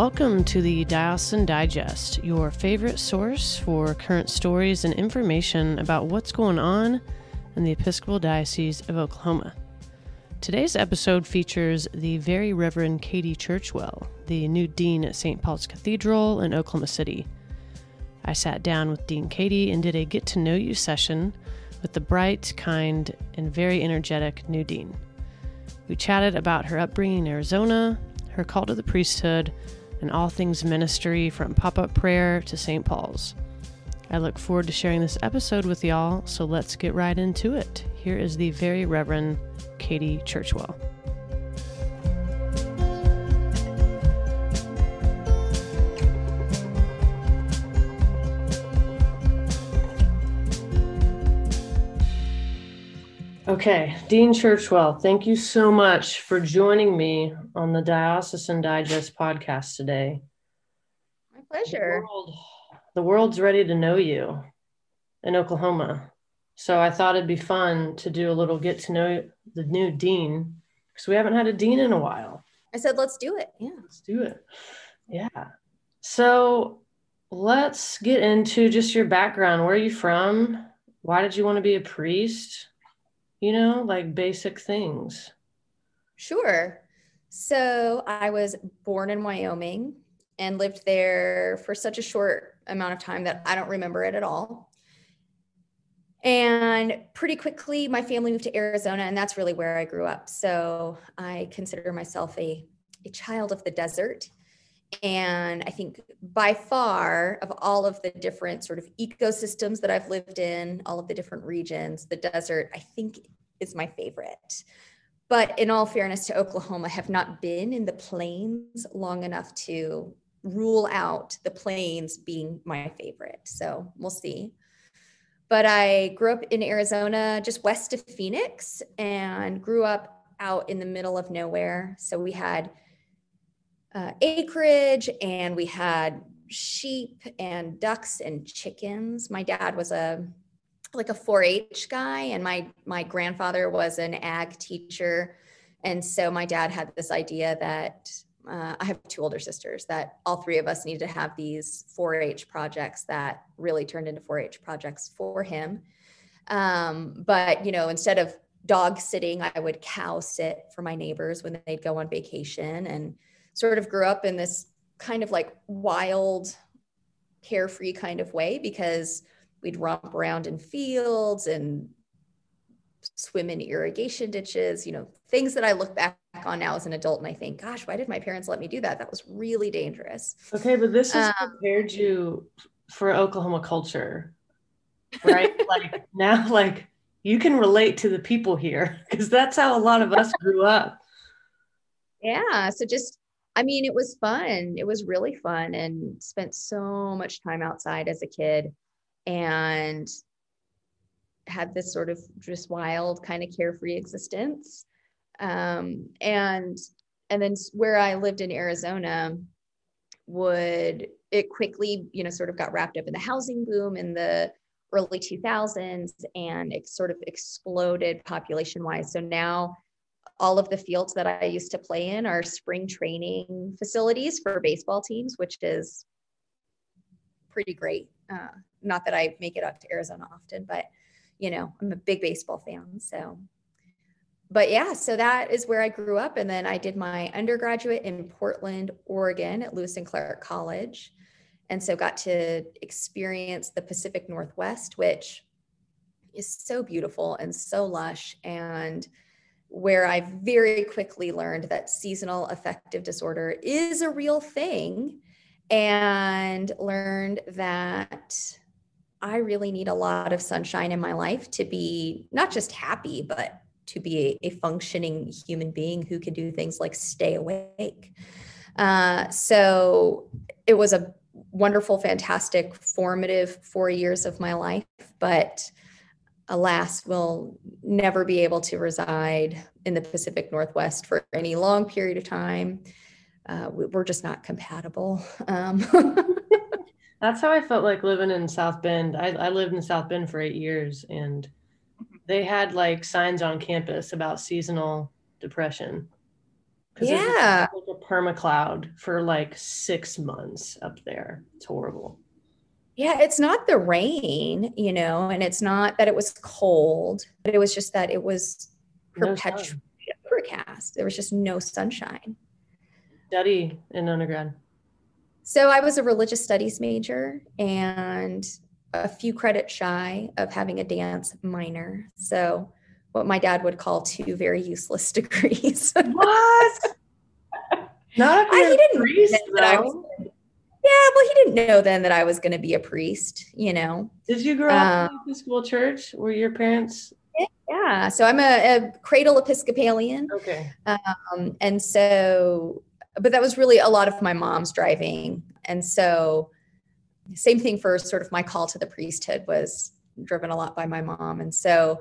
Welcome to the Diocesan Digest, your favorite source for current stories and information about what's going on in the Episcopal Diocese of Oklahoma. Today's episode features the Very Reverend Katie Churchwell, the new dean at St. Paul's Cathedral in Oklahoma City. I sat down with Dean Katie and did a get to know you session with the bright, kind, and very energetic new dean. We chatted about her upbringing in Arizona, her call to the priesthood, and all things ministry from pop up prayer to St. Paul's. I look forward to sharing this episode with y'all, so let's get right into it. Here is the very Reverend Katie Churchwell. Okay, Dean Churchwell, thank you so much for joining me on the Diocesan Digest podcast today. My pleasure. The, world, the world's ready to know you in Oklahoma. So I thought it'd be fun to do a little get to know the new dean because we haven't had a dean in a while. I said, let's do it. Yeah. Let's do it. Yeah. So let's get into just your background. Where are you from? Why did you want to be a priest? You know, like basic things. Sure. So I was born in Wyoming and lived there for such a short amount of time that I don't remember it at all. And pretty quickly, my family moved to Arizona, and that's really where I grew up. So I consider myself a, a child of the desert. And I think by far of all of the different sort of ecosystems that I've lived in, all of the different regions, the desert, I think is my favorite. But in all fairness to Oklahoma, have not been in the plains long enough to rule out the plains being my favorite. So we'll see. But I grew up in Arizona, just west of Phoenix, and grew up out in the middle of nowhere. So we had uh, acreage and we had sheep and ducks and chickens. My dad was a like a 4-H guy, and my my grandfather was an ag teacher, and so my dad had this idea that uh, I have two older sisters that all three of us needed to have these 4-H projects that really turned into 4-H projects for him. Um, but you know, instead of dog sitting, I would cow sit for my neighbors when they'd go on vacation, and sort of grew up in this kind of like wild, carefree kind of way because we'd romp around in fields and swim in irrigation ditches, you know, things that I look back on now as an adult and I think, gosh, why did my parents let me do that? That was really dangerous. Okay, but this has um, prepared you for Oklahoma culture, right? like now, like you can relate to the people here because that's how a lot of us grew up. Yeah. So just, I mean, it was fun. It was really fun and spent so much time outside as a kid and had this sort of just wild kind of carefree existence um, and and then where i lived in arizona would it quickly you know sort of got wrapped up in the housing boom in the early 2000s and it sort of exploded population wise so now all of the fields that i used to play in are spring training facilities for baseball teams which is pretty great uh, not that I make it up to Arizona often, but you know, I'm a big baseball fan. So, but yeah, so that is where I grew up. And then I did my undergraduate in Portland, Oregon at Lewis and Clark College. And so got to experience the Pacific Northwest, which is so beautiful and so lush. And where I very quickly learned that seasonal affective disorder is a real thing and learned that I really need a lot of sunshine in my life to be not just happy, but to be a, functioning human being who can do things like stay awake. Uh, so it was a wonderful, fantastic, formative four years of my life, but alas, will never be able to reside in the Pacific Northwest for any long period of time. Uh, we're just not compatible. Um, That's how I felt like living in South Bend. I, I lived in South Bend for eight years and they had like signs on campus about seasonal depression. Yeah. Like a perma cloud for like six months up there. It's horrible. Yeah, it's not the rain, you know, and it's not that it was cold, but it was just that it was perpetually sun. overcast. There was just no sunshine. Study in undergrad. So I was a religious studies major and a few credits shy of having a dance minor. So what my dad would call two very useless degrees. What? Not if I- he didn't a priest, that I was- yeah, well, he didn't know then that I was going to be a priest, you know. Did you grow up Um, in a Episcopal church? Were your parents Yeah, so I'm a, a cradle Episcopalian. okay? Um, and so, but that was really a lot of my mom's driving. And so, same thing for sort of my call to the priesthood was driven a lot by my mom. And so,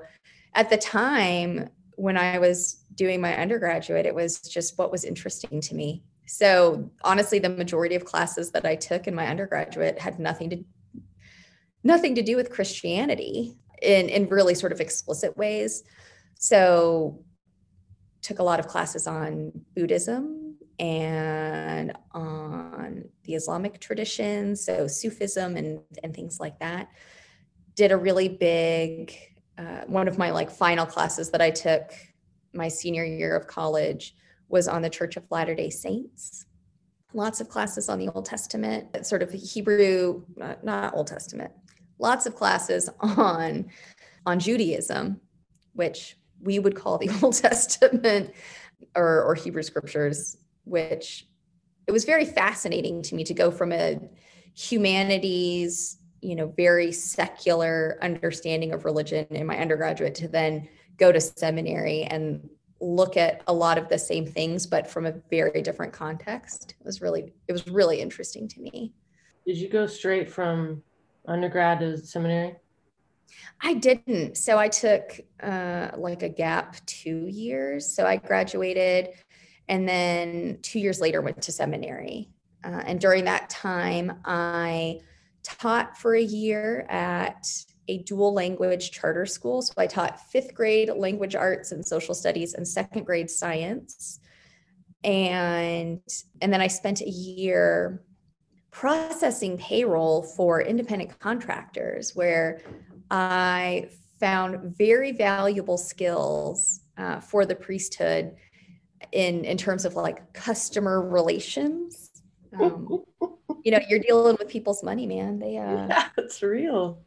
at the time when I was doing my undergraduate, it was just what was interesting to me. So, honestly, the majority of classes that I took in my undergraduate had nothing to nothing to do with Christianity in in really sort of explicit ways. So, took a lot of classes on Buddhism and on the Islamic traditions, so Sufism and and things like that. Did a really big uh, one of my like final classes that I took my senior year of college was on the Church of Latter Day Saints. Lots of classes on the Old Testament, sort of Hebrew, not, not Old Testament. Lots of classes on on Judaism, which we would call the Old Testament or, or Hebrew scriptures, which it was very fascinating to me to go from a humanities, you know, very secular understanding of religion in my undergraduate to then go to seminary and look at a lot of the same things, but from a very different context. It was really, it was really interesting to me. Did you go straight from undergrad to seminary? I didn't. So I took uh, like a gap two years. So I graduated and then two years later went to seminary. Uh, and during that time, I taught for a year at a dual language charter school. So I taught fifth grade language arts and social studies and second grade science. And, and then I spent a year processing payroll for independent contractors where I found very valuable skills uh, for the priesthood in in terms of like customer relations. Um, you know, you're dealing with people's money, man. They, uh, yeah, it's real.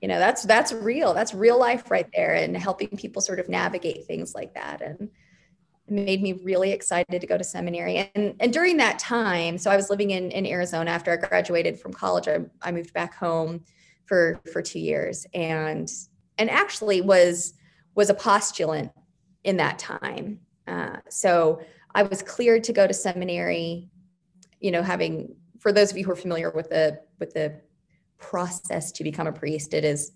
You know, that's that's real. That's real life right there, and helping people sort of navigate things like that, and made me really excited to go to seminary. And and during that time, so I was living in in Arizona after I graduated from college. I, I moved back home for for two years and and actually was was a postulant in that time uh, so i was cleared to go to seminary you know having for those of you who are familiar with the with the process to become a priest it is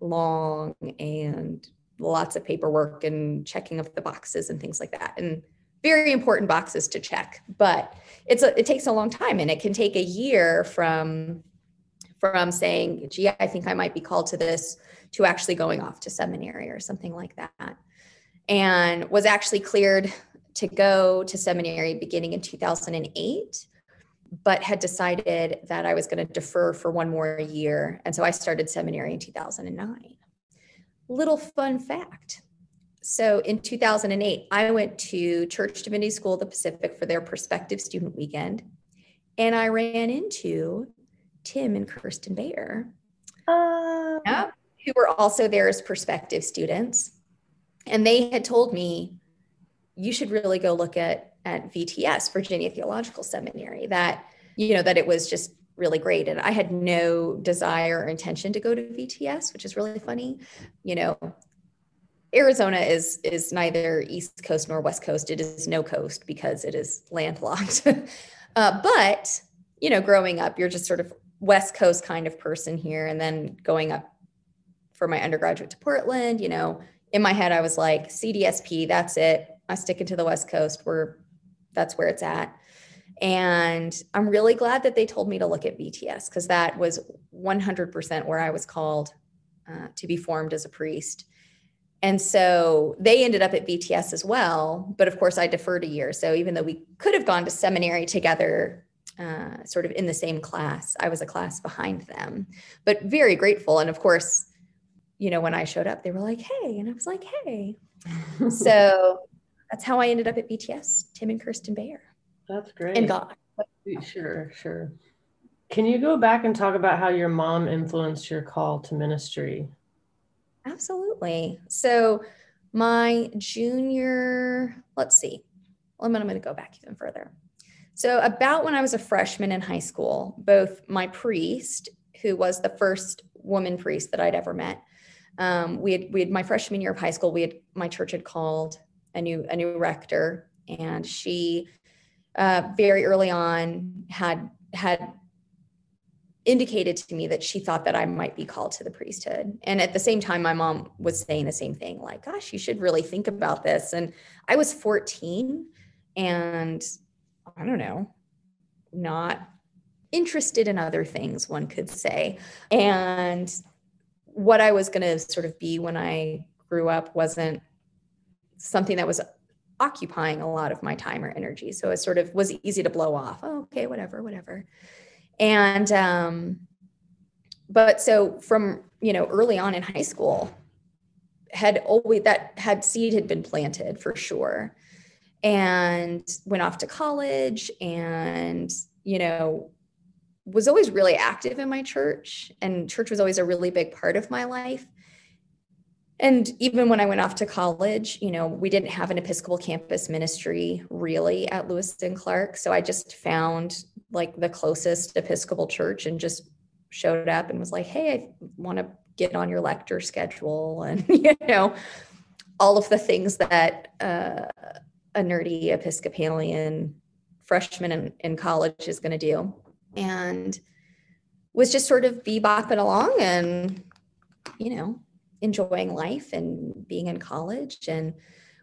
long and lots of paperwork and checking of the boxes and things like that and very important boxes to check but it's a, it takes a long time and it can take a year from from saying, gee, I think I might be called to this to actually going off to seminary or something like that. And was actually cleared to go to seminary beginning in 2008, but had decided that I was going to defer for one more year. And so I started seminary in 2009. Little fun fact. So in 2008, I went to Church Divinity School of the Pacific for their prospective student weekend. And I ran into Tim and Kirsten Bayer, Uh, Yep. who were also there as prospective students. And they had told me, you should really go look at, at VTS, Virginia Theological Seminary, that, you know, that it was just really great. And I had no desire or intention to go to VTS, which is really funny. You know, Arizona is is neither East Coast nor West Coast. It is no coast because it is landlocked. uh, but you know, growing up, you're just sort of West Coast kind of person here, and then going up for my undergraduate to Portland. You know, in my head, I was like CDSP. That's it. I stick it to the West Coast. Where that's where it's at. And I'm really glad that they told me to look at VTS because that was 100% where I was called uh, to be formed as a priest And so they ended up at VTS as well. But of course, I deferred a year. So even though we could have gone to seminary together, uh, sort of in the same class, I was a class behind them, but very grateful. And of course, you know, when I showed up, they were like, hey. And I was like, hey. so that's how I ended up at VTS, Tim and Kirsten Bayer. That's great. And God. Sure, sure. Can you go back and talk about how your mom influenced your call to ministry? Absolutely. So, my junior, let's see, I'm going to go back even further. So, about when I was a freshman in high school, both my priest, who was the first woman priest that I'd ever met, um, we had we had my freshman year of high school. We had my church had called a new a new rector, and she uh, very early on had had indicated to me that she thought that I might be called to the priesthood. And at the same time, my mom was saying the same thing, like, gosh, you should really think about this. And I was 14 and I don't know, not interested in other things, one could say. And what I was going to sort of be when I grew up wasn't something that was occupying a lot of my time or energy. So it sort of was easy to blow off. Oh, okay, whatever, whatever. And um, but so from you know early on in high school, had always that had seed had been planted for sure, and went off to college and you know was always really active in my church and church was always a really big part of my life and even when i went off to college you know we didn't have an episcopal campus ministry really at lewis and clark. So i just found like the closest episcopal church and just showed up and was like hey i want to get on your lecture schedule and you know all of the things that uh, a nerdy episcopalian freshman in, in college is going to do. And was just sort of bebopping along and you know enjoying life and being in college. And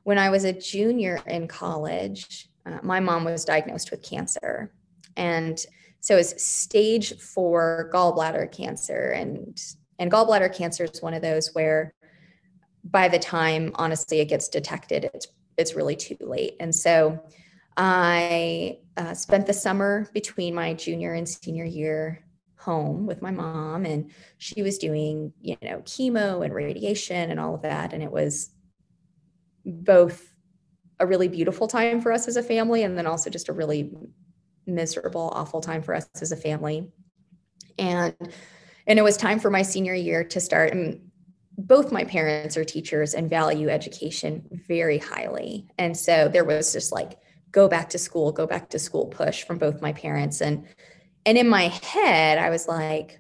when I was a junior in college, uh, my mom was diagnosed with cancer. And so it's stage four gallbladder cancer. And, and gallbladder cancer is one of those where by the time, honestly, it gets detected, it's, it's really too late. And so I uh, spent the summer between my junior and senior year home with my mom and she was doing you know chemo and radiation and all of that and it was both a really beautiful time for us as a family and then also just a really miserable awful time for us as a family. And and it was time for my senior year to start and both my parents are teachers and value education very highly. And so there was just like go back to school go back to school push from both my parents. And and in my head, I was like,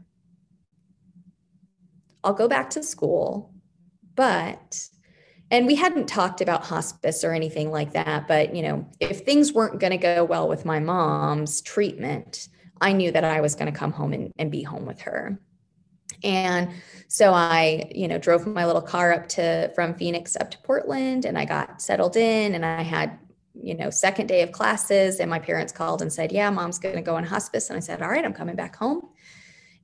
I'll go back to school, but and we hadn't talked about hospice or anything like that but you know if things weren't going to go well with my mom's treatment i knew that i was going to come home and, and be home with her. And so i you know drove my little car up to from phoenix up to portland and i got settled in and i had you know, second day of classes, and my parents called and said, Yeah, mom's going to go in hospice. And I said, All right, I'm coming back home.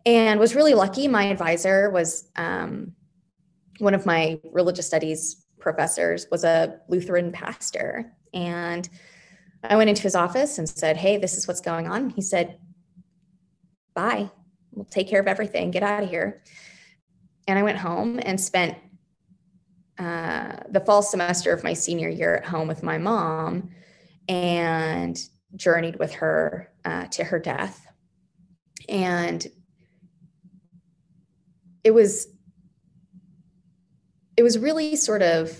And was really lucky. My advisor was um, one of my religious studies professors, was a Lutheran pastor. And I went into his office and said, Hey, this is what's going on. He said, Bye. We'll take care of everything. Get out of here. And I went home and spent uh, the fall semester of my senior year at home with my mom and journeyed with her uh, to her death. And it was it was really sort of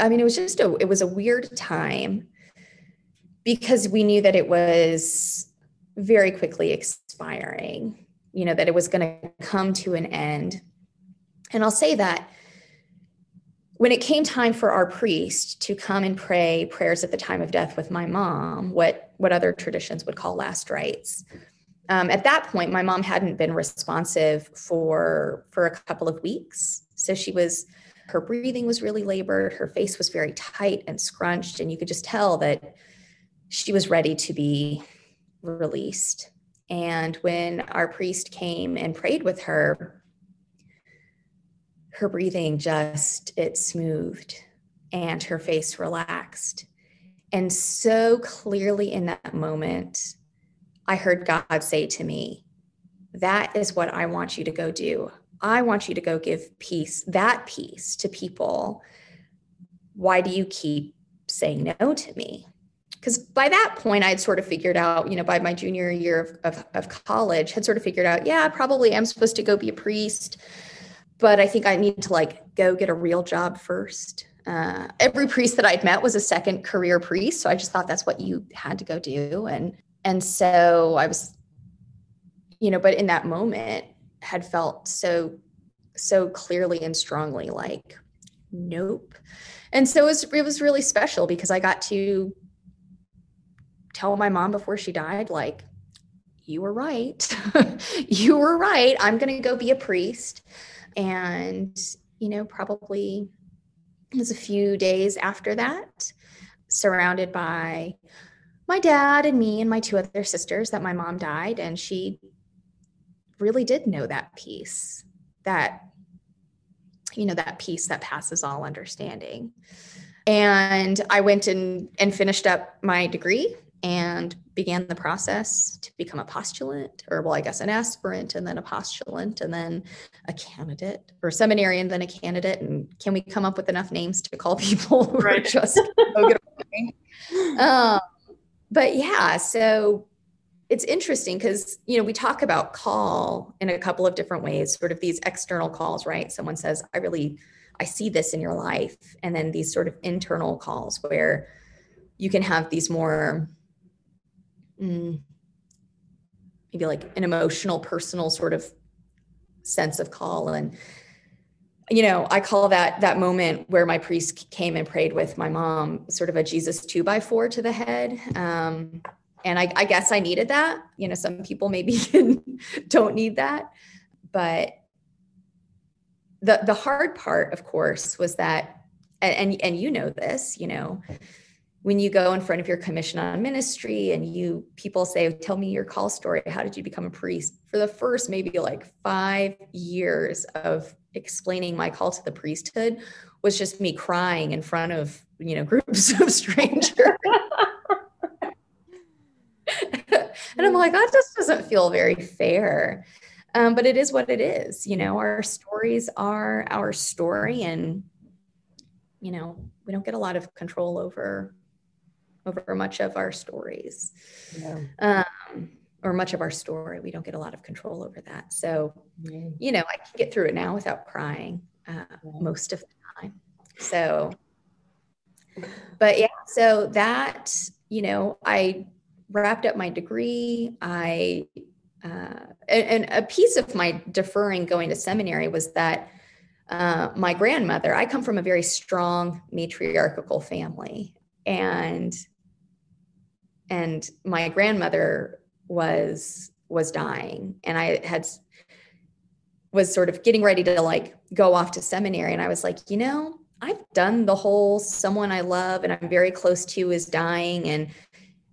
I mean it was just a it was a weird time because we knew that it was very quickly expiring you know that it was going to come to an end and I'll say that when it came time for our priest to come and pray prayers at the time of death with my mom, what, what other traditions would call last rites, um, at that point, my mom hadn't been responsive for, for a couple of weeks. So she was, her breathing was really labored, her face was very tight and scrunched, and you could just tell that she was ready to be released. And when our priest came and prayed with her, her breathing just it smoothed and her face relaxed. And so clearly in that moment i heard god say to me that is what i want you to go do. I want you to go give peace that peace to people. Why do you keep saying no to me? Because by that point i'd sort of figured out you know by my junior year of, of, of college had sort of figured out yeah probably i'm supposed to go be a priest but I think I need to like go get a real job first. Uh, every priest that I'd met was a second career priest, so I just thought that's what you had to go do, and and so I was, you know, but in that moment had felt so so clearly and strongly like, nope, and so it was it was really special because I got to tell my mom before she died like you were right. You were right. I'm going to go be a priest and, you know, probably it was a few days after that, surrounded by my dad and me and my two other sisters, that my mom died. And she really did know that peace, that, you know, that peace that passes all understanding. And I went and, and finished up my degree and began the process to become a postulant, or well, I guess an aspirant, and then a postulant, and then a candidate, or seminary, and then a candidate. And can we come up with enough names to call people who right. are just um, but yeah, so it's interesting because you know we talk about call in a couple of different ways, sort of these external calls, right? Someone says, "I really, I see this in your life," and then these sort of internal calls where you can have these more mm, maybe like an emotional, personal sort of sense of call. And, you know, I call that that moment where my priest came and prayed with my mom, sort of a Jesus two by four to the head. Um, and I, I guess I needed that. You know, some people maybe don't need that, but the the hard part, of course, was that, and and, and you know this, you know, when you go in front of your commission on ministry and you people say tell me your call story. How did you become a priest? For the first maybe like 5 years of explaining my call to the priesthood was just me crying in front of you know groups of strangers. And i'm like that just doesn't feel very fair. Um, but it is what it is you know our stories are our story and you know we don't get a lot of control over over much of our stories yeah. um, or much of our story. We don't get a lot of control over that. So, mm-hmm. you know, I can get through it now without crying uh, yeah. most of the time. So, but yeah, so that, you know, I wrapped up my degree. I, uh, and, and, a piece of my deferring going to seminary was that uh, my grandmother, I come from a very strong matriarchal family. And and my grandmother was was dying. And i had was sort of getting ready to like go off to seminary. And i was like you know i've done the whole someone i love and i'm very close to is dying. And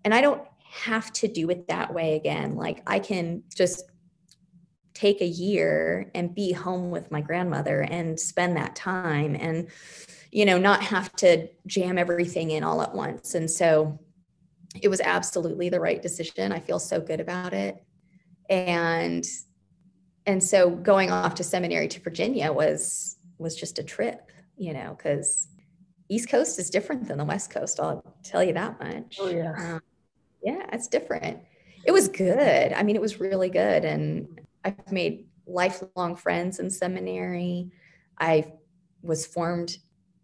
and i don't have to do it that way again. Like i can just take a year and be home with my grandmother and spend that time and you know not have to jam everything in all at once. And so it was absolutely the right decision. I feel so good about it. And and so going off to seminary to Virginia was was just a trip, you know, because East Coast is different than the West Coast. I'll tell you that much. Oh yeah. Um, yeah, it's different. It was good. I mean, it was really good. And I've made lifelong friends in seminary. I was formed,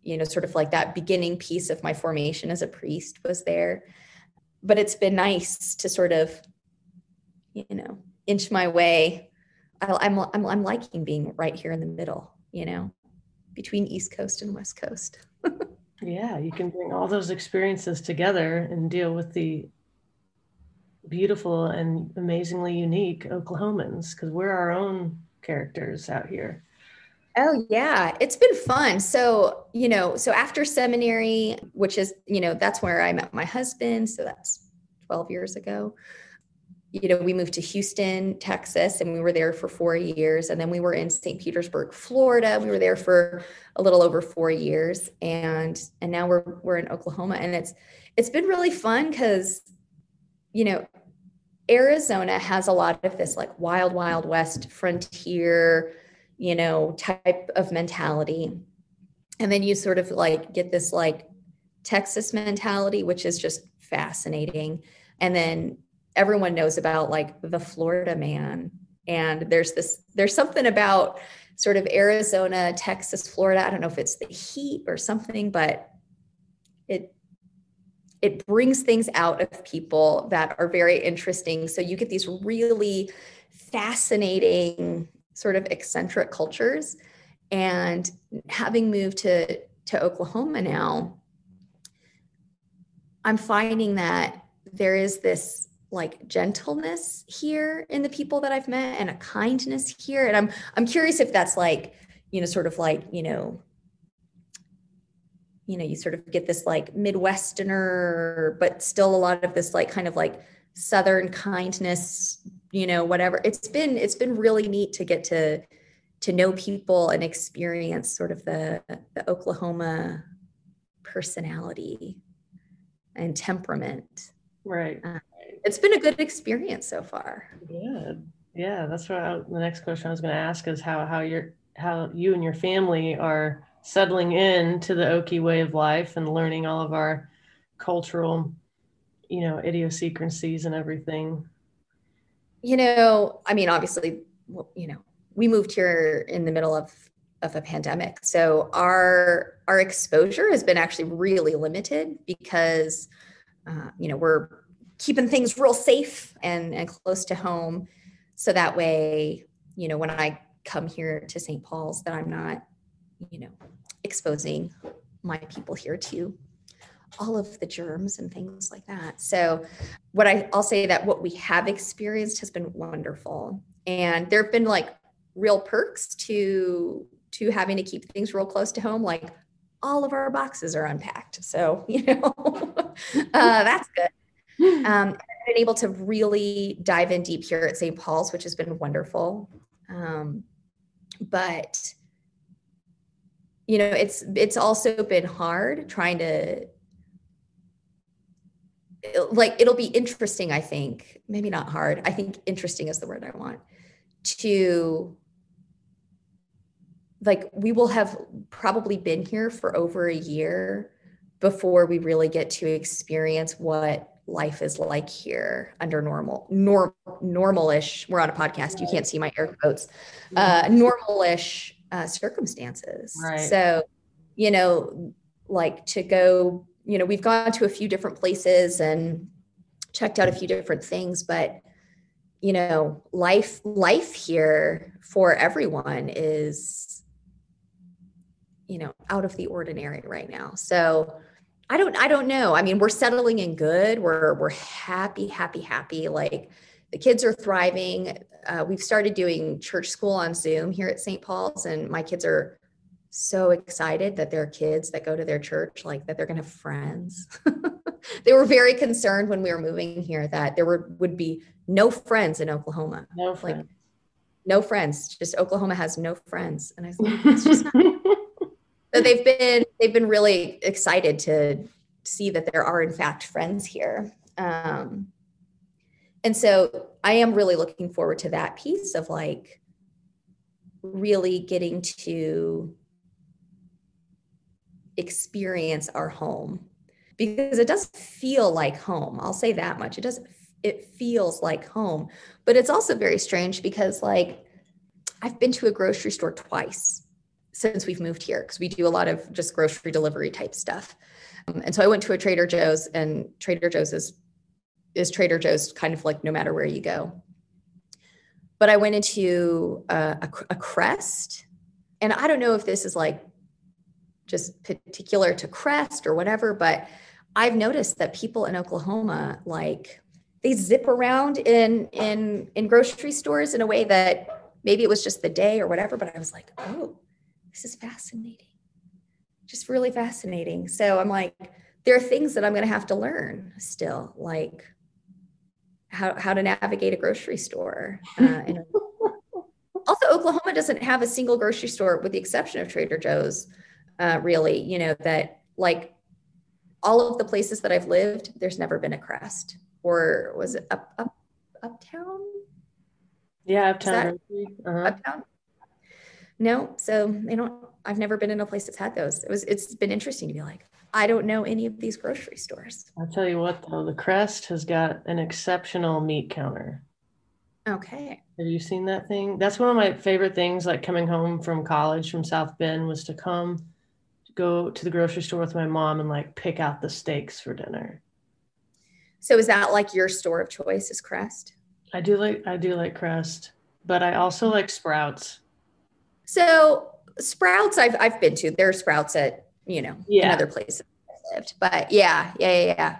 you know, sort of like that beginning piece of my formation as a priest was there but it's been nice to sort of, you know, inch my way. I, I'm, I'm I'm liking being right here in the middle, you know, between East Coast and West Coast. yeah, you can bring all those experiences together and deal with the beautiful and amazingly unique Oklahomans because we're our own characters out here. Oh yeah, it's been fun. So, you know, so after seminary, which is, you know, that's where I met my husband, so that's 12 years ago. you know, we moved to Houston, Texas, and we were there for four years. And then we were in St. Petersburg, Florida. We were there for a little over four years. And and now we're we're in Oklahoma. And it's it's been really fun because, you know, Arizona has a lot of this like wild, wild west frontier, you know, type of mentality. And then you sort of like get this like Texas mentality, which is just fascinating. And then everyone knows about like the Florida man. And there's this, there's something about sort of Arizona, Texas, Florida. I don't know if it's the heat or something, but it it brings things out of people that are very interesting. So you get these really fascinating, sort of eccentric cultures. And having moved to, to Oklahoma now, I'm finding that there is this like gentleness here in the people that I've met and a kindness here. And I'm I'm curious if that's like, you know, sort of like, you know, you know, you sort of get this like Midwesterner, but still a lot of this like kind of like Southern kindness, you know, whatever. It's been it's been really neat to get to to know people and experience sort of the the Oklahoma personality and temperament. Right. Uh, it's been a good experience so far. Yeah, yeah. That's what I, the next question I was going to ask is how how your how you and your family are settling in to the Okie way of life and learning all of our cultural, you know, idiosyncrasies and everything. You know, I mean, obviously, you know, we moved here in the middle of of a pandemic, so our our exposure has been actually really limited because, uh, you know, we're keeping things real safe and, and close to home. So that way, you know, when I come here to St. Paul's, that I'm not, you know, exposing my people here to all of the germs and things like that. So what I, I'll say that what we have experienced has been wonderful. And there have been like real perks to to having to keep things real close to home. Like all of our boxes are unpacked. So, you know, uh, that's good. Um, i've been able to really dive in deep here at St. Paul's, which has been wonderful. Um, but you know, it's it's also been hard trying to like it'll be interesting. I think maybe not hard. I think interesting is the word I want to like we will have probably been here for over a year before we really get to experience what life is like here under normal, norm, normalish. We're on a podcast. You can't see my air quotes. Uh, normalish uh, circumstances. Right. So, you know, like to go. You know, we've gone to a few different places and checked out a few different things, but you know, life life here for everyone is you know out of the ordinary right now. So I don't I don't know. I mean, we're settling in good. We're we're happy, happy, happy. Like the kids are thriving. Uh, we've started doing church school on Zoom here at St. Paul's, and my kids are so excited that their kids that go to their church, like that they're gonna have friends. they were very concerned when we were moving here that there were would be no friends in Oklahoma. No friends. Like, no friends. Just Oklahoma has no friends. And I said, it's just not so they've been they've been really excited to see that there are in fact friends here. Um, and so i am really looking forward to that piece of like really getting to experience our home. Because it does feel like home. I'll say that much. It doesn't it feels like home. But it's also very strange because like i've been to a grocery store twice since we've moved here because we do a lot of just grocery delivery type stuff. Um, and so I went to a Trader Joe's, and Trader Joe's is is Trader Joe's kind of like no matter where you go. But I went into a, a, a Crest, and I don't know if this is like just particular to Crest or whatever, but I've noticed that people in Oklahoma like they zip around in in in grocery stores in a way that maybe it was just the day or whatever, but I was like, oh, this is fascinating. Just really fascinating. So I'm like, there are things that I'm going to have to learn still, like how, how to navigate a grocery store. Uh, also, Oklahoma doesn't have a single grocery store, with the exception of Trader Joe's, uh, really, you know, that like all of the places that I've lived, there's never been a crest. Or was it up, up uptown? Yeah, uptown. Uh-huh. Uptown. No, so they don't. I've never been in a place that's had those. It was. It's been interesting to be like, I don't know any of these grocery stores. I'll tell you what, though, the Crest has got an exceptional meat counter. Okay. Have you seen that thing? That's one of my favorite things. Like coming home from college from South Bend was to come, go to the grocery store with my mom and like pick out the steaks for dinner. So is that like your store of choice? Is Crest? I do like I do like Crest, but I also like Sprouts. So Sprouts, I've I've been to. There are Sprouts at you know yeah. in other places I lived, but yeah, yeah, yeah, yeah,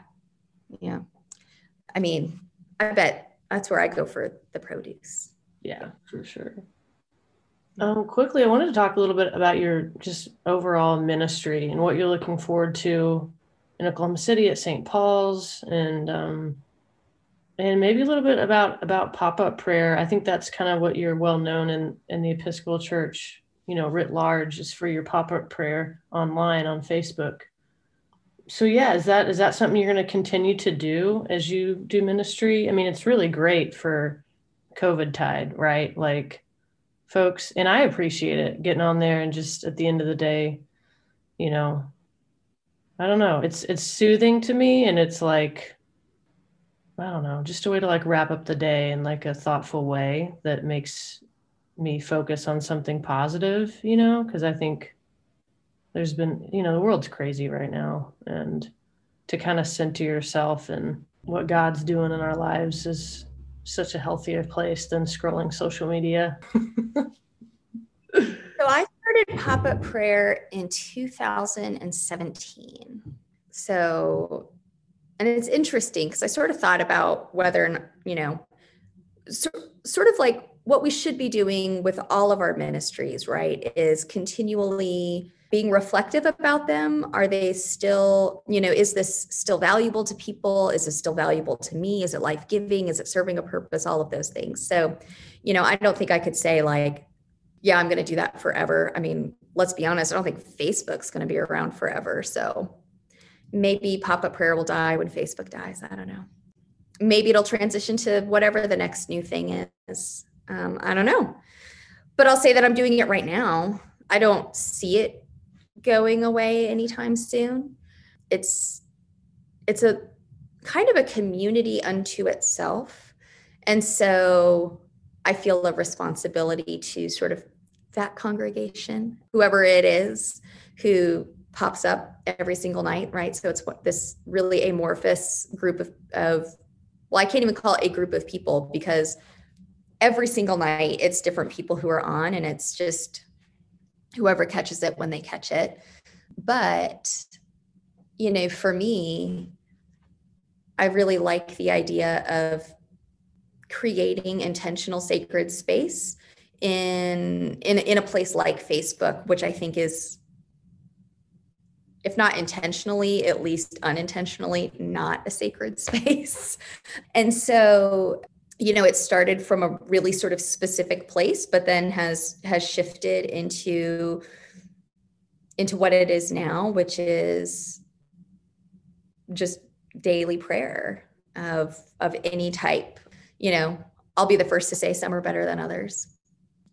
yeah. I mean, I bet that's where I go for the produce. Yeah, for sure. Um, quickly, I wanted to talk a little bit about your just overall ministry and what you're looking forward to in Oklahoma City at St. Paul's and um, and maybe a little bit about about pop-up prayer. I think that's kind of what you're well known in in the episcopal church you know writ large is for your pop-up prayer online on facebook. So yeah is that is that something you're going to continue to do as you do ministry? I mean it's really great for covid tide right? Like folks and i appreciate it getting on there and just at the end of the day you know i don't know. It's it's soothing to me and it's like I don't know, just a way to like wrap up the day in like a thoughtful way that makes me focus on something positive, you know, because I think there's been, you know, the world's crazy right now. And to kind of center yourself and what God's doing in our lives is such a healthier place than scrolling social media. so I started pop up prayer in 2017. So and it's interesting because I sort of thought about whether, you know, so, sort of like what we should be doing with all of our ministries, right? Is continually being reflective about them. Are they still, you know, is this still valuable to people? Is this still valuable to me? Is it life giving? Is it serving a purpose? All of those things. So, you know, I don't think I could say, like, yeah, I'm going to do that forever. I mean, let's be honest, I don't think Facebook's going to be around forever. So, maybe pop-up prayer will die when facebook dies i don't know. Maybe it'll transition to whatever the next new thing is um, i don't know. But i'll say that i'm doing it right now. I don't see it going away anytime soon. It's it's a kind of a community unto itself. And so i feel a responsibility to sort of that congregation whoever it is who pops up every single night, right? So it's what this really amorphous group of, of well, I can't even call it a group of people because every single night it's different people who are on and it's just whoever catches it when they catch it. But, you know, for me, I really like the idea of creating intentional sacred space in in in a place like Facebook, which I think is if not intentionally, at least unintentionally, not a sacred space. and so, you know, it started from a really sort of specific place, but then has has shifted into into what it is now, which is just daily prayer of of any type. You know, I'll be the first to say some are better than others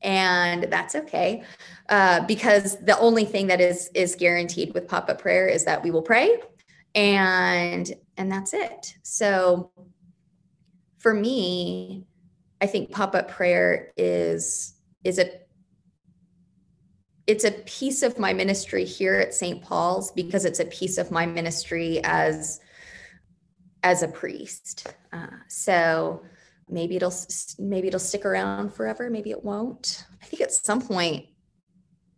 and that's okay uh, because the only thing that is is guaranteed with pop-up prayer is that we will pray and and that's it. So for me i think pop-up prayer is is a it's a piece of my ministry here at st paul's because it's a piece of my ministry as as a priest. Uh, so maybe it'll maybe it'll stick around forever maybe it won't. I think at some point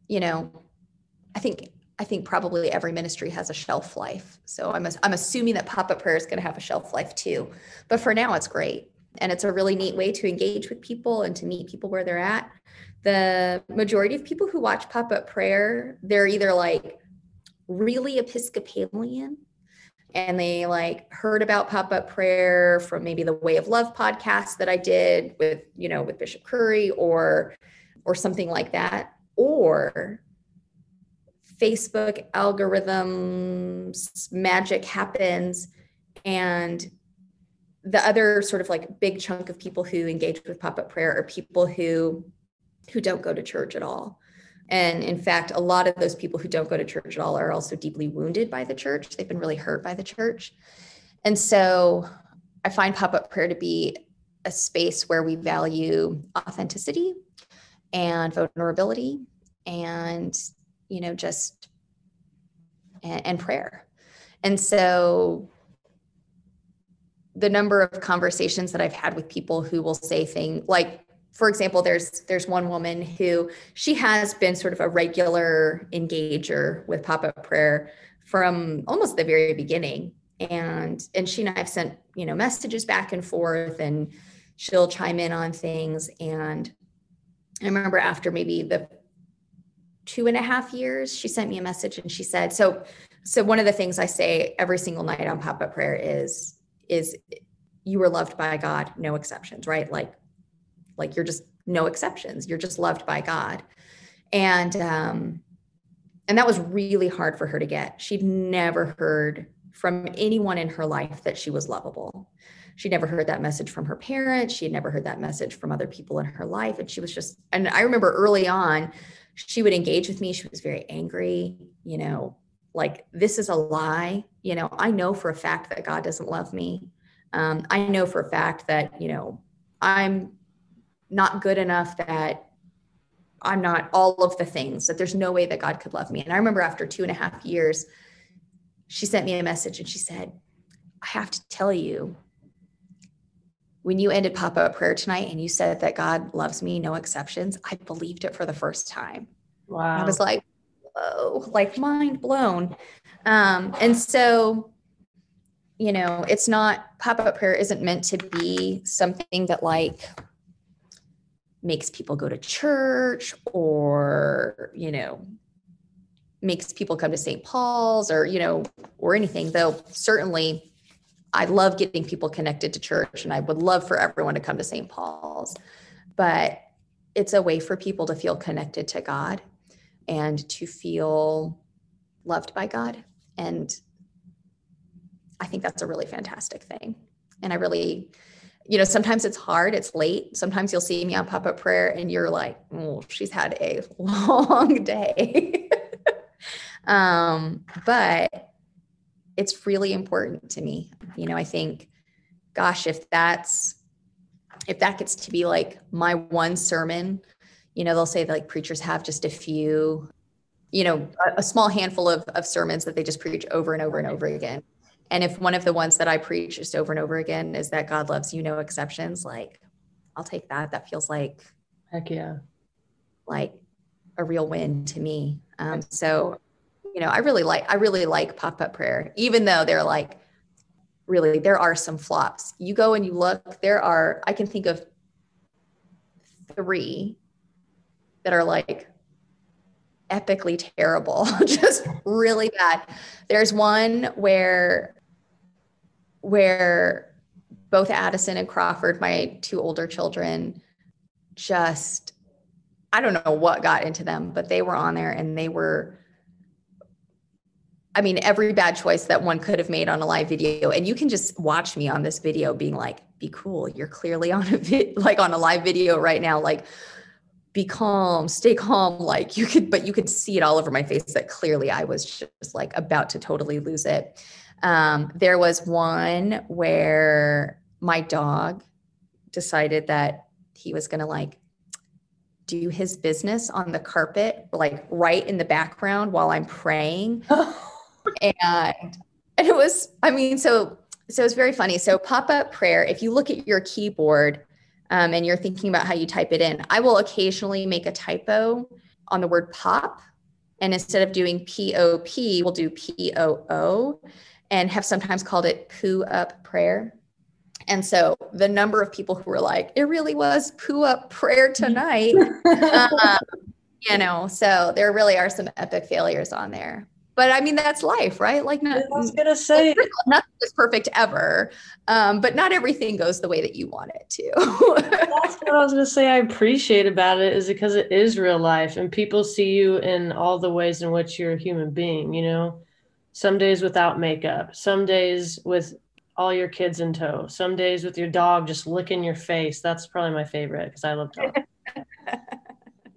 you know i think i think probably every ministry has a shelf life. So i'm i'm assuming that pop-up prayer is going to have a shelf life too. But for now it's great. And it's a really neat way to engage with people and to meet people where they're at. The majority of people who watch pop-up prayer they're either like really episcopalian and they like heard about pop-up prayer from maybe the way of love podcast that i did with you know with bishop curry or or something like that or facebook algorithms magic happens and the other sort of like big chunk of people who engage with pop-up prayer are people who who don't go to church at all and in fact, a lot of those people who don't go to church at all are also deeply wounded by the church. They've been really hurt by the church. And so I find pop up prayer to be a space where we value authenticity and vulnerability and, you know, just and, and prayer. And so the number of conversations that I've had with people who will say things like, for example, there's there's one woman who she has been sort of a regular engager with pop-up prayer from almost the very beginning. And and she and I have sent, you know, messages back and forth and she'll chime in on things. And I remember after maybe the two and a half years, she sent me a message and she said, so so one of the things I say every single night on pop-up prayer is is you were loved by God, no exceptions, right? Like like you're just no exceptions. You're just loved by God. And um, and that was really hard for her to get. She'd never heard from anyone in her life that she was lovable. She'd never heard that message from her parents. She had never heard that message from other people in her life. And she was just, and I remember early on, she would engage with me. She was very angry, you know, like, this is a lie. You know, I know for a fact that God doesn't love me. Um, I know for a fact that, you know, I'm not good enough that I'm not all of the things, that there's no way that God could love me. And I remember after two and a half years, she sent me a message and she said, I have to tell you, when you ended pop up prayer tonight and you said that God loves me, no exceptions, I believed it for the first time. Wow. I was like, whoa, like mind blown. Um, and so, you know, it's not pop up prayer isn't meant to be something that like makes people go to church or, you know, makes people come to St. Paul's or, you know, or anything, though certainly I love getting people connected to church and I would love for everyone to come to St. Paul's. But it's a way for people to feel connected to God and to feel loved by God. And I think that's a really fantastic thing. And I really you know, sometimes it's hard, it's late. Sometimes you'll see me on pop up prayer and you're like, oh, she's had a long day. um, but it's really important to me. You know, I think, gosh, if that's, if that gets to be like my one sermon, you know, they'll say that like preachers have just a few, you know, a, a small handful of, of sermons that they just preach over and over and over again. And if one of the ones that I preach just over and over again is that God loves you, no exceptions, like I'll take that. That feels like, heck yeah, like a real win to me. Um, so, you know, I really like, I really like pop up prayer, even though they're like, really, there are some flops. You go and you look, there are, I can think of three that are like epically terrible, just really bad. There's one where where both Addison and Crawford, my two older children, just I don't know what got into them, but they were on there and they were I mean, every bad choice that one could have made on a live video. And you can just watch me on this video being like, be cool. You're clearly on a vid- like on a live video right now. Like, be calm, stay calm. Like you could, but you could see it all over my face that clearly I was just like about to totally lose it. Um, there was one where my dog decided that he was going to like do his business on the carpet, like right in the background while I'm praying. and and it was, I mean, so so it's very funny. So pop-up prayer, if you look at your keyboard um, and you're thinking about how you type it in, I will occasionally make a typo on the word pop. And instead of doing P-O-P, we'll do P-O-O and have sometimes called it poo up prayer. And so the number of people who were like, it really was poo up prayer tonight. um, you know, so there really are some epic failures on there. but I mean that's life, right? Like not, I was gonna say nothing is perfect ever, um, but not everything goes the way that you want it to. that's what I was gonna say. I appreciate about it is because it is real life, and people see you in all the ways in which you're a human being. You know, some days without makeup, some days with all your kids in tow, some days with your dog just licking your face. That's probably my favorite because I love dogs.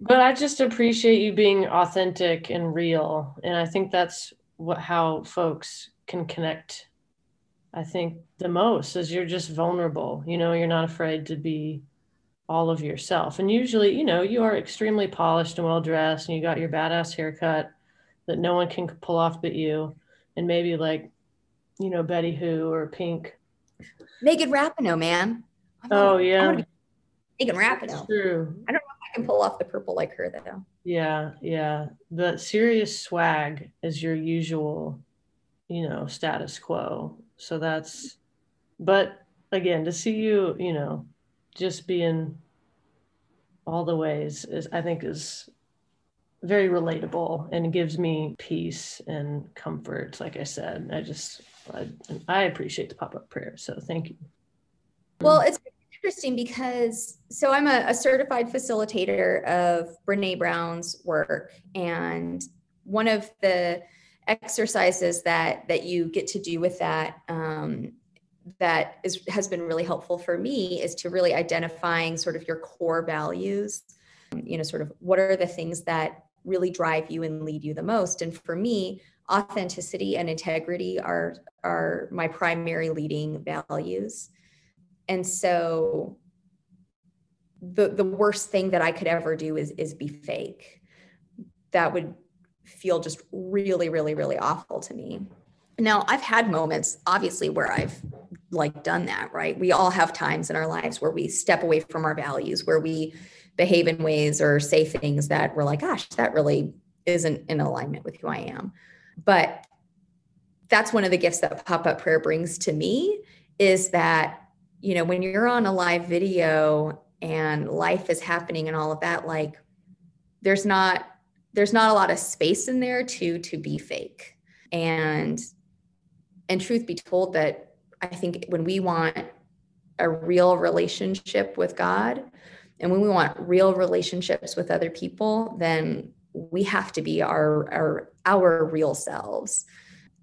but I just appreciate you being authentic and real, and I think that's what how folks can connect. I think the most is you're just vulnerable. You know, you're not afraid to be all of yourself. And usually, you know, you are extremely polished and well dressed, and you got your badass haircut that no one can pull off but you, and maybe like, you know, Betty Who or Pink. Megan Rapinoe, man. oh yeah. Megan Rapinoe. True. I don't know if I can pull off the purple like her though. Yeah, yeah. The serious swag is your usual, you know, status quo. So that's but again, to see you, you know, just being all the ways is I think is very relatable and gives me peace and comfort. Like I said, I just I, I appreciate the pop up prayer. So thank you. Well, it's interesting because so I'm a, a certified facilitator of Brene Brown's work, and one of the exercises that that you get to do with that um, that is has been really helpful for me is to really identifying sort of your core values you know sort of what are the things that really drive you and lead you the most. And for me authenticity and integrity are are my primary leading values. And so the the worst thing that i could ever do is is be fake. That would feel just really really really awful to me. Now i've had moments obviously where i've like done that right? We all have times in our lives where we step away from our values where we behave in ways or say things that we're like gosh that really isn't in alignment with who i am but that's one of the gifts that pop-up prayer brings to me is that you know, when you're on a live video and life is happening and all of that, like there's not there's not a lot of space in there to to be fake. And and truth be told that I think when we want a real relationship with God and when we want real relationships with other people, then we have to be our our our real selves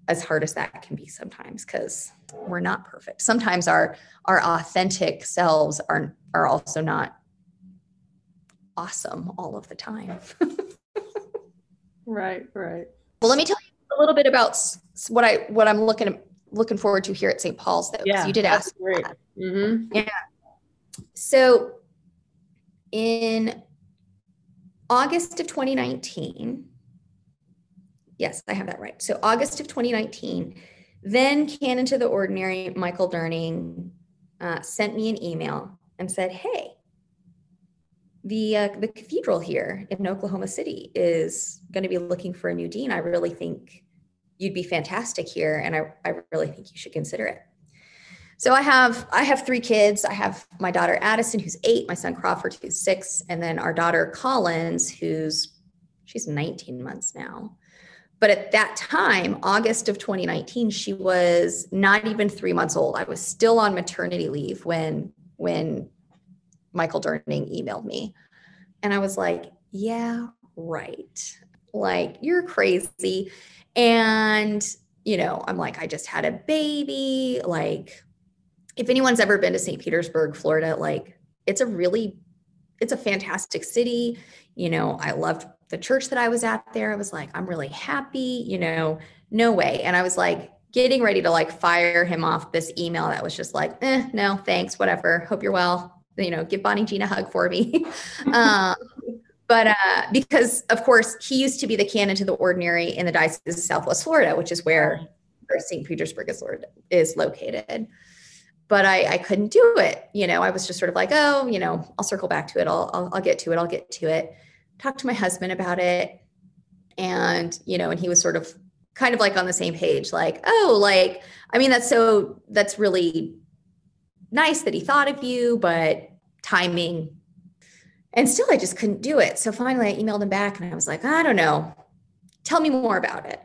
as hard as that can be sometimes because we're not perfect. Sometimes our our authentic selves are are also not awesome all of the time. Right right. Well let me tell you a little bit about what i what i'm looking looking forward to here at st paul's though yeah you did ask great. mm-hmm. yeah. So in august of 2019 Yes, I have that right. So August of 2019, then Canon to the Ordinary, Michael Durning, uh, sent me an email and said, "Hey, the uh, the cathedral here in Oklahoma City is going to be looking for a new dean. I really think you'd be fantastic here, and I, I really think you should consider it." So I have I have three kids. I have my daughter Addison, who's eight, my son Crawford, who's six, and then our daughter Collins, who's she's 19 months now. But at that time, August of 2019, she was not even three months old. I was still on maternity leave when when Michael Durning emailed me. And I was like, yeah, right. Like, you're crazy. And, you know, I'm like, I just had a baby. Like, if anyone's ever been to St. Petersburg, Florida, like, it's a really, it's a fantastic city. You know, I loved the church that I was at there, I was like, I'm really happy, you know, no way. And I was like, getting ready to like fire him off this email that was just like, eh, no, thanks, whatever. Hope you're well. You know, give Bonnie Jean a hug for me. um, but uh, because of course he used to be the canon to the ordinary in the diocese of Southwest Florida, which is where, where St. Petersburg is, is located. But I, I couldn't do it. You know, I was just sort of like, oh, you know, I'll circle back to it. I'll, I'll, I'll get to it. I'll get to it talked to my husband about it and you know and he was sort of kind of like on the same page like oh like i mean that's so that's really nice that he thought of you but timing and still i just couldn't do it so finally i emailed him back and i was like i don't know tell me more about it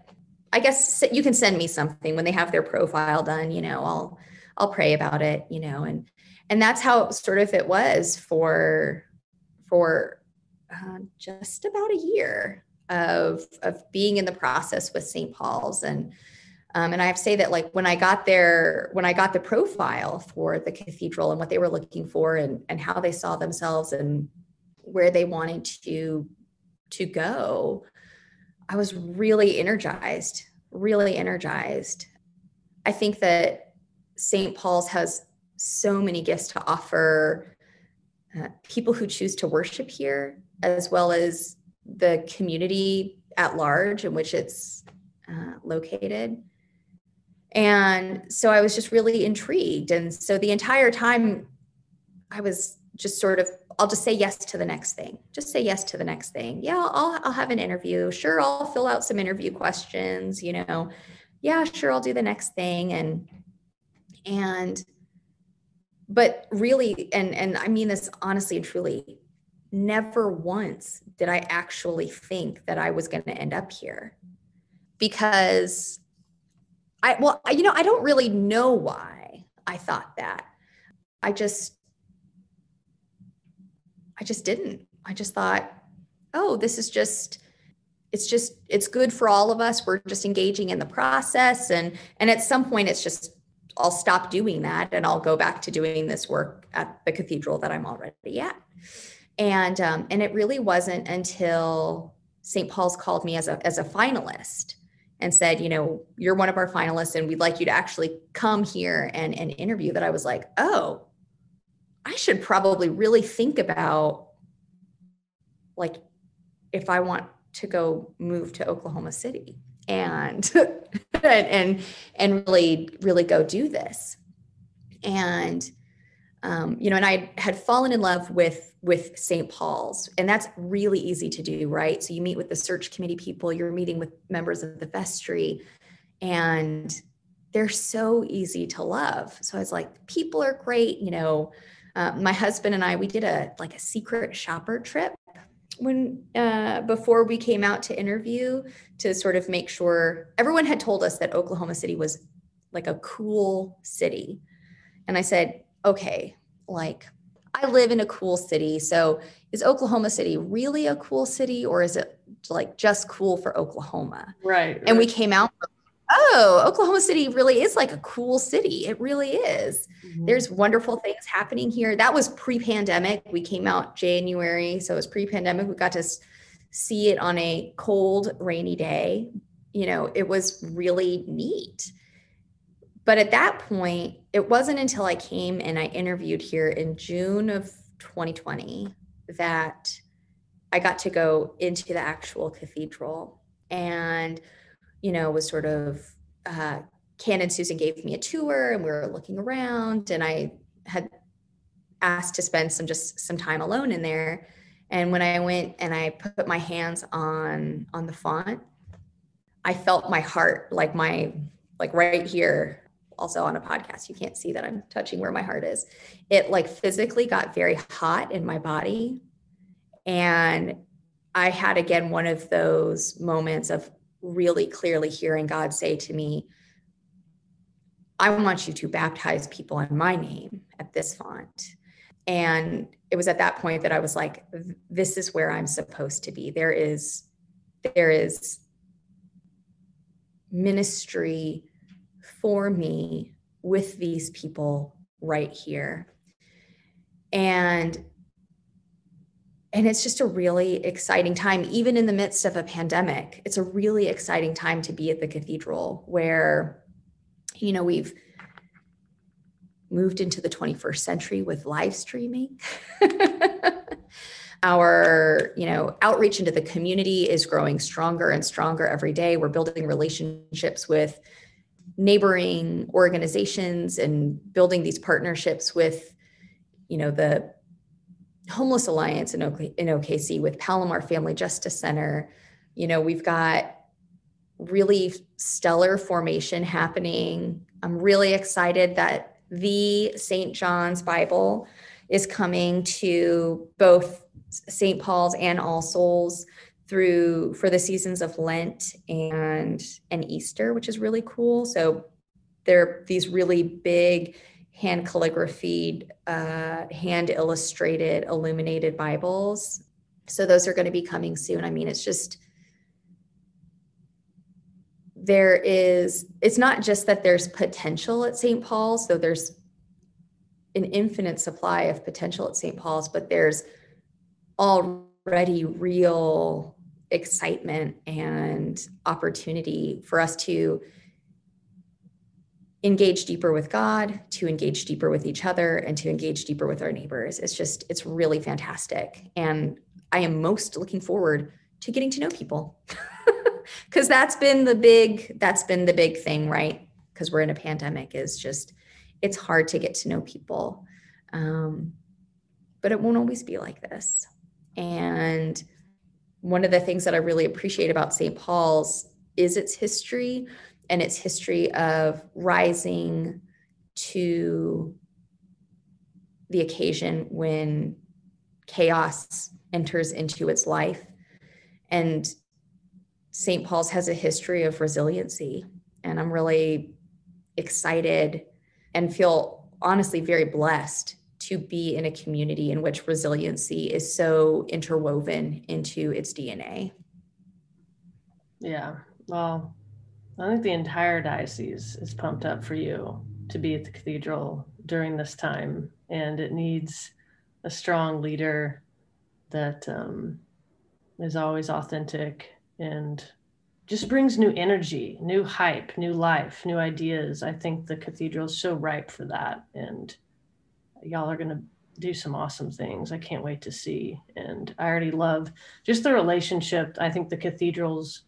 I guess you can send me something when they have their profile done, you know, I'll I'll pray about it, you know, and and that's how sort of it was for for uh, just about a year of of being in the process with St. Paul's and um, and I have to say that like when I got there, when I got the profile for the cathedral and what they were looking for and and how they saw themselves and where they wanted to to go, I was really energized, really energized. I think that St. Paul's has so many gifts to offer uh, people who choose to worship here, as well as the community at large in which it's uh, located. And so I was just really intrigued. And so the entire time I was just sort of, I'll just say yes to the next thing. Just say yes to the next thing. Yeah, I'll, I'll have an interview. Sure, I'll fill out some interview questions, you know. Yeah, sure, I'll do the next thing. And, and, but really, and, and I mean this honestly and truly, never once did I actually think that I was going to end up here because I, well, you know, I don't really know why I thought that. I just, I just didn't. I just thought, oh, this is just, it's just, it's good for all of us. We're just engaging in the process. And, and at some point it's just, I'll stop doing that and I'll go back to doing this work at the cathedral that I'm already at. And, um, and it really wasn't until St. Paul's called me as a, as a finalist and said, you know, you're one of our finalists and we'd like you to actually come here and, and interview that I was like, oh, I should probably really think about like if I want to go move to Oklahoma City and and and, really really go do this. And um, you know, and I had fallen in love with with St. Paul's, and that's really easy to do, right? So you meet with the search committee people, you're meeting with members of the vestry, and they're so easy to love. So I was like, people are great, you know. Uh, my husband and I, we did a like a secret shopper trip when uh, before we came out to interview to sort of make sure everyone had told us that Oklahoma City was like a cool city, and I said, okay, like I live in a cool city. So is Oklahoma City really a cool city or is it like just cool for Oklahoma? Right. And right. we came out, oh, Oklahoma City really is like a cool city. It really is. Mm-hmm. There's wonderful things happening here. That was pre pandemic. We came out January. So it was pre pandemic. We got to see it on a cold, rainy day. You know, it was really neat. But at that point, it wasn't until I came and I interviewed here in June of 2020 that I got to go into the actual cathedral and, you know, was sort of, uh, and Susan gave me a tour and we were looking around and I had asked to spend some just some time alone in there. And when I went and I put my hands on on the font, I felt my heart like my like right here also on a podcast. You can't see that I'm touching where my heart is. It like physically got very hot in my body. And I had again one of those moments of really clearly hearing God say to me, I want you to baptize people in my name at this font. And it was at that point that I was like, this is where I'm supposed to be. There is, there is ministry for me with these people right here. And and it's just a really exciting time even in the midst of a pandemic. It's a really exciting time to be at the cathedral where you know we've moved into the 21st century with live streaming. our you know outreach into the community is growing stronger and stronger every day we're building relationships with neighboring organizations and building these partnerships with you know the homeless alliance in, OK, in okc with palomar family justice center you know we've got really stellar formation happening i'm really excited that the st john's bible is coming to both st paul's and all souls through for the seasons of Lent and and Easter, which is really cool. So they're these really big hand calligraphied, uh, hand illustrated, illuminated Bibles. So those are going to be coming soon. I mean, it's just there is it's not just that there's potential at St. Paul's, though there's an infinite supply of potential at St. Paul's, but there's already real excitement and opportunity for us to engage deeper with God, to engage deeper with each other, and to engage deeper with our neighbors. It's just, it's really fantastic. And I am most looking forward to getting to know people. Cause that's been the big, that's been the big thing, right? Because we're in a pandemic, is just it's hard to get to know people. Um, but it won't always be like this. And one of the things that I really appreciate about St. Paul's is its history and its history of rising to the occasion when chaos enters into its life. And St. Paul's has a history of resiliency. And I'm really excited and feel honestly very blessed to be in a community in which resiliency is so interwoven into its DNA. Yeah. Well, I think the entire diocese is pumped up for you to be at the cathedral during this time, and it needs a strong leader that um, is always authentic and just brings new energy, new hype, new life, new ideas. I think the cathedral is so ripe for that. And y'all are going to do some awesome things. I can't wait to see. And I already love just the relationship. I think the cathedral's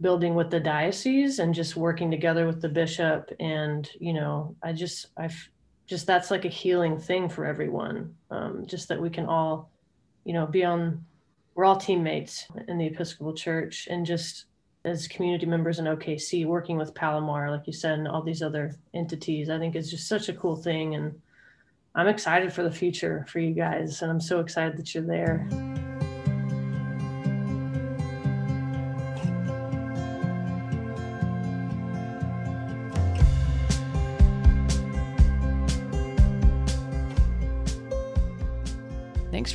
building with the diocese and just working together with the bishop. And, you know, I just, I've just, that's like a healing thing for everyone. Um, just that we can all, you know, be on, we're all teammates in the Episcopal Church and just as community members in OKC, working with Palomar, like you said, and all these other entities, I think is just such a cool thing. And I'm excited for the future for you guys. And I'm so excited that you're there.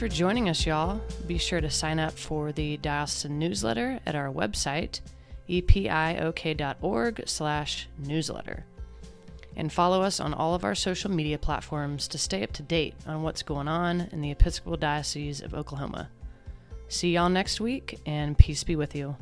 For joining us, y'all. Be sure to sign up for the diocesan newsletter at our website, epiok.org slash newsletter. And follow us on all of our social media platforms to stay up to date on what's going on in the Episcopal Diocese of Oklahoma. See y'all next week, and peace be with you.